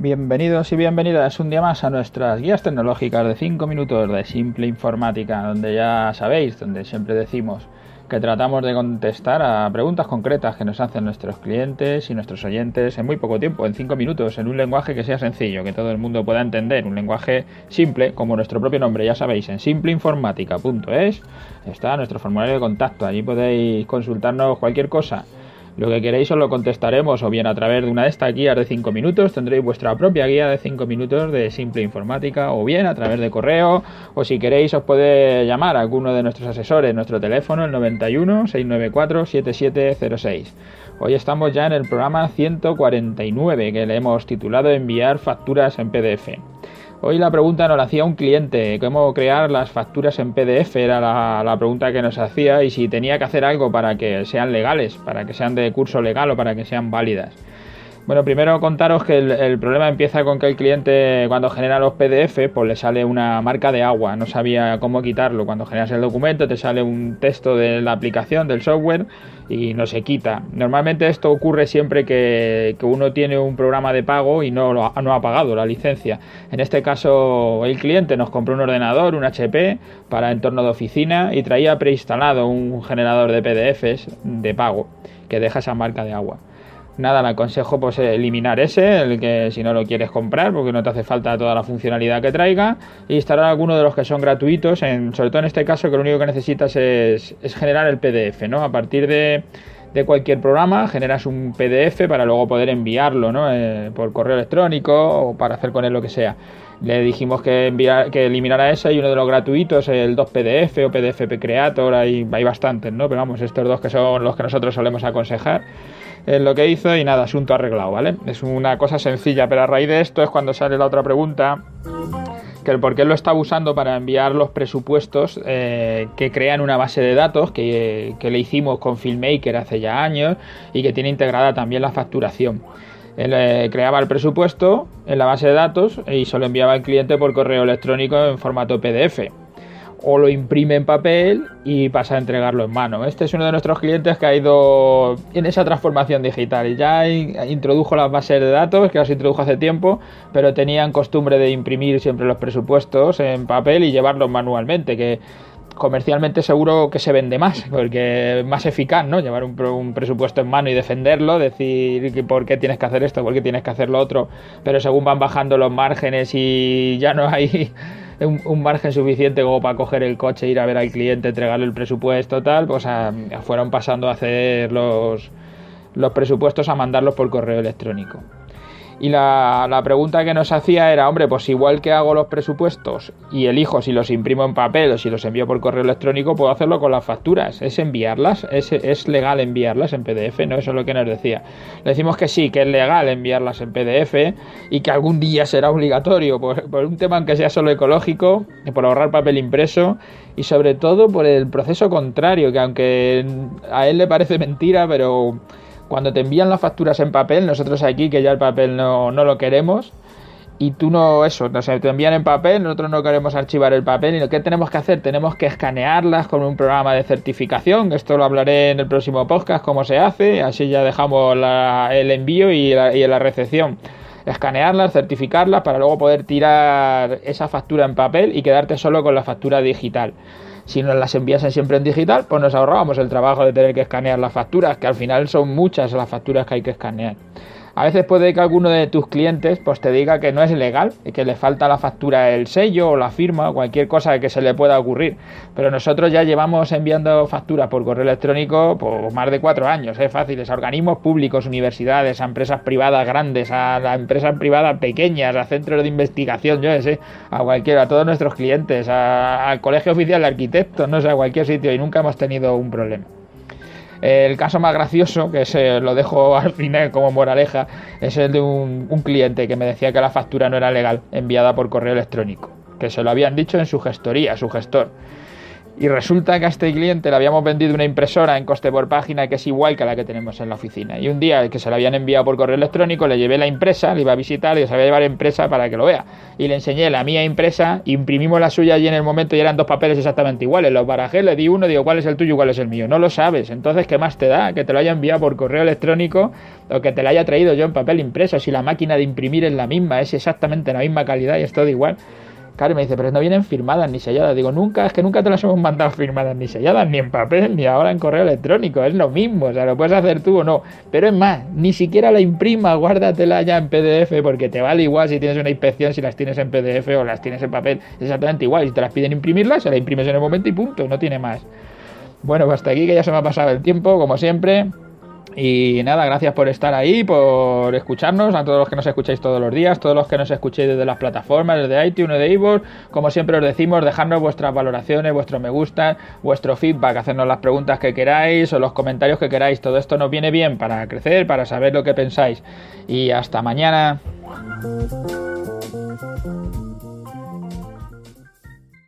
Bienvenidos y bienvenidas un día más a nuestras guías tecnológicas de 5 minutos de simple informática, donde ya sabéis, donde siempre decimos que tratamos de contestar a preguntas concretas que nos hacen nuestros clientes y nuestros oyentes en muy poco tiempo, en 5 minutos, en un lenguaje que sea sencillo, que todo el mundo pueda entender, un lenguaje simple, como nuestro propio nombre, ya sabéis, en simpleinformática.es está nuestro formulario de contacto, allí podéis consultarnos cualquier cosa lo que queréis os lo contestaremos o bien a través de una de estas guías de 5 minutos, tendréis vuestra propia guía de 5 minutos de simple informática o bien a través de correo o si queréis os puede llamar a alguno de nuestros asesores, nuestro teléfono el 91 694 7706. Hoy estamos ya en el programa 149 que le hemos titulado enviar facturas en PDF. Hoy la pregunta nos la hacía un cliente, cómo crear las facturas en PDF era la, pregunta que nos hacía y si tenía que hacer algo para que sean legales, para que sean de curso legal o para que sean válidas. Bueno, primero contaros que el, problema empieza con que el cliente cuando genera los PDF pues le sale una marca de agua, no sabía cómo quitarlo. Cuando generas el documento te sale un texto de la aplicación, del software y no se quita. Normalmente esto ocurre siempre que, uno tiene un programa de pago y no, lo, no ha pagado la licencia. En este caso el cliente nos compró un ordenador, un HP para entorno de oficina y traía preinstalado un generador de PDFs de pago que deja esa marca de agua nada, le aconsejo pues eliminar ese, el que si no lo quieres comprar porque no te hace falta toda la funcionalidad que traiga, e instalar alguno de los que son gratuitos, en, sobre todo en este caso que lo único que necesitas es, generar el PDF, ¿no? A partir de, cualquier programa generas un PDF para luego poder enviarlo, ¿no? Eh, por correo electrónico o para hacer con él lo que sea. Le dijimos que, enviar, que eliminara ese y uno de los gratuitos, el 2PDF o PDFP Creator, hay, hay bastantes, ¿no? Pero vamos, estos dos que son los que nosotros solemos aconsejar es lo que hizo y nada, asunto arreglado, ¿vale? Es una cosa sencilla, pero a raíz de esto es cuando sale la otra pregunta que el por qué lo estaba usando para enviar los presupuestos eh, que crean una base de datos que, que, le hicimos con Filmmaker hace ya años y que tiene integrada también la facturación. Él eh, creaba el presupuesto en la base de datos y se lo enviaba al cliente por correo electrónico en formato PDF o lo imprime en papel y pasa a entregarlo en mano. Este es uno de nuestros clientes que ha ido en esa transformación digital y ya introdujo las bases de datos, que las introdujo hace tiempo, pero tenían costumbre de imprimir siempre los presupuestos en papel y llevarlos manualmente, que comercialmente seguro que se vende más, porque es más eficaz, ¿no? Llevar un, un, presupuesto en mano y defenderlo, decir por qué tienes que hacer esto, por qué tienes que hacer lo otro, pero según van bajando los márgenes y ya no hay un, margen suficiente como para coger el coche, ir a ver al cliente, entregarle el presupuesto, tal, pues fueron pasando a hacer los, los presupuestos a mandarlos por correo electrónico. Y la, pregunta que nos hacía era, hombre, pues igual que hago los presupuestos y elijo si los imprimo en papel o si los envío por correo electrónico, puedo hacerlo con las facturas. Es enviarlas, es, es legal enviarlas en PDF, ¿no? Eso es lo que nos decía. Le decimos que sí, que es legal enviarlas en PDF y que algún día será obligatorio por, por un tema aunque sea solo ecológico, por ahorrar papel impreso y sobre todo por el proceso contrario, que aunque a él le parece mentira, pero cuando te envían las facturas en papel, nosotros aquí que ya el papel no, lo queremos, y tú no, eso, no sé, te envían en papel, nosotros no queremos archivar el papel, y lo que tenemos que hacer, tenemos que escanearlas con un programa de certificación, esto lo hablaré en el próximo podcast, cómo se hace, así ya dejamos el envío y la, y la recepción. Escanearlas, certificarlas para luego poder tirar esa factura en papel y quedarte solo con la factura digital. Si nos las enviasen siempre en digital, pues nos ahorrábamos el trabajo de tener que escanear las facturas, que al final son muchas las facturas que hay que escanear. A veces puede que alguno de tus clientes pues te diga que no es legal y que le falta la factura el sello o la firma o cualquier cosa que se le pueda ocurrir. Pero nosotros ya llevamos enviando facturas por correo electrónico por más de cuatro años, es fácil, a organismos públicos, universidades, a empresas privadas grandes, a empresas privadas pequeñas, a centros de investigación, yo sé, a cualquiera, a todos nuestros clientes, al Colegio Oficial de Arquitectos, no sé, a cualquier sitio y nunca hemos tenido un problema. El caso más gracioso, que se lo dejo al final como moraleja, es el de un, cliente que me decía que la factura no era legal enviada por correo electrónico, que se lo habían dicho en su gestoría, su gestor. Y resulta que a este cliente le habíamos vendido una impresora en coste por página que es igual que la que tenemos en la oficina. Y un día que se la habían enviado por correo electrónico, le llevé la impresa, le iba a visitar y se había llevar impresa para que lo vea. Y le enseñé la mía impresa, imprimimos la suya allí en el momento y eran dos papeles exactamente iguales. Los barajé, le di uno, digo cuál es el tuyo y cuál es el mío. No lo sabes. Entonces, ¿qué más te da? Que te lo haya enviado por correo electrónico o que te lo haya traído yo en papel impreso. Si la máquina de imprimir es la misma, es exactamente la misma calidad y es todo igual. Claro, me dice, pero no vienen firmadas ni selladas. Digo, nunca, es que nunca te las hemos mandado firmadas ni selladas, ni en papel, ni ahora en correo electrónico. Es lo mismo, o sea, lo puedes hacer tú o no. Pero es más, ni siquiera la imprima, guárdatela ya en PDF, porque te vale igual si tienes una inspección, si las tienes en PDF o las tienes en papel. Es exactamente igual. Si te las piden imprimirlas, se las imprimes en el momento y punto, no tiene más. Bueno, pues hasta aquí que ya se me ha pasado el tiempo, como siempre. Y nada, gracias por estar ahí, por escucharnos, a todos los que nos escucháis todos los días, todos los que nos escuchéis desde las plataformas, desde iTunes, de iVoox, como siempre os decimos, dejadnos vuestras valoraciones, vuestro me gusta, vuestro feedback, hacernos las preguntas que queráis o los comentarios que queráis, todo esto nos viene bien para crecer, para saber lo que pensáis. Y hasta mañana.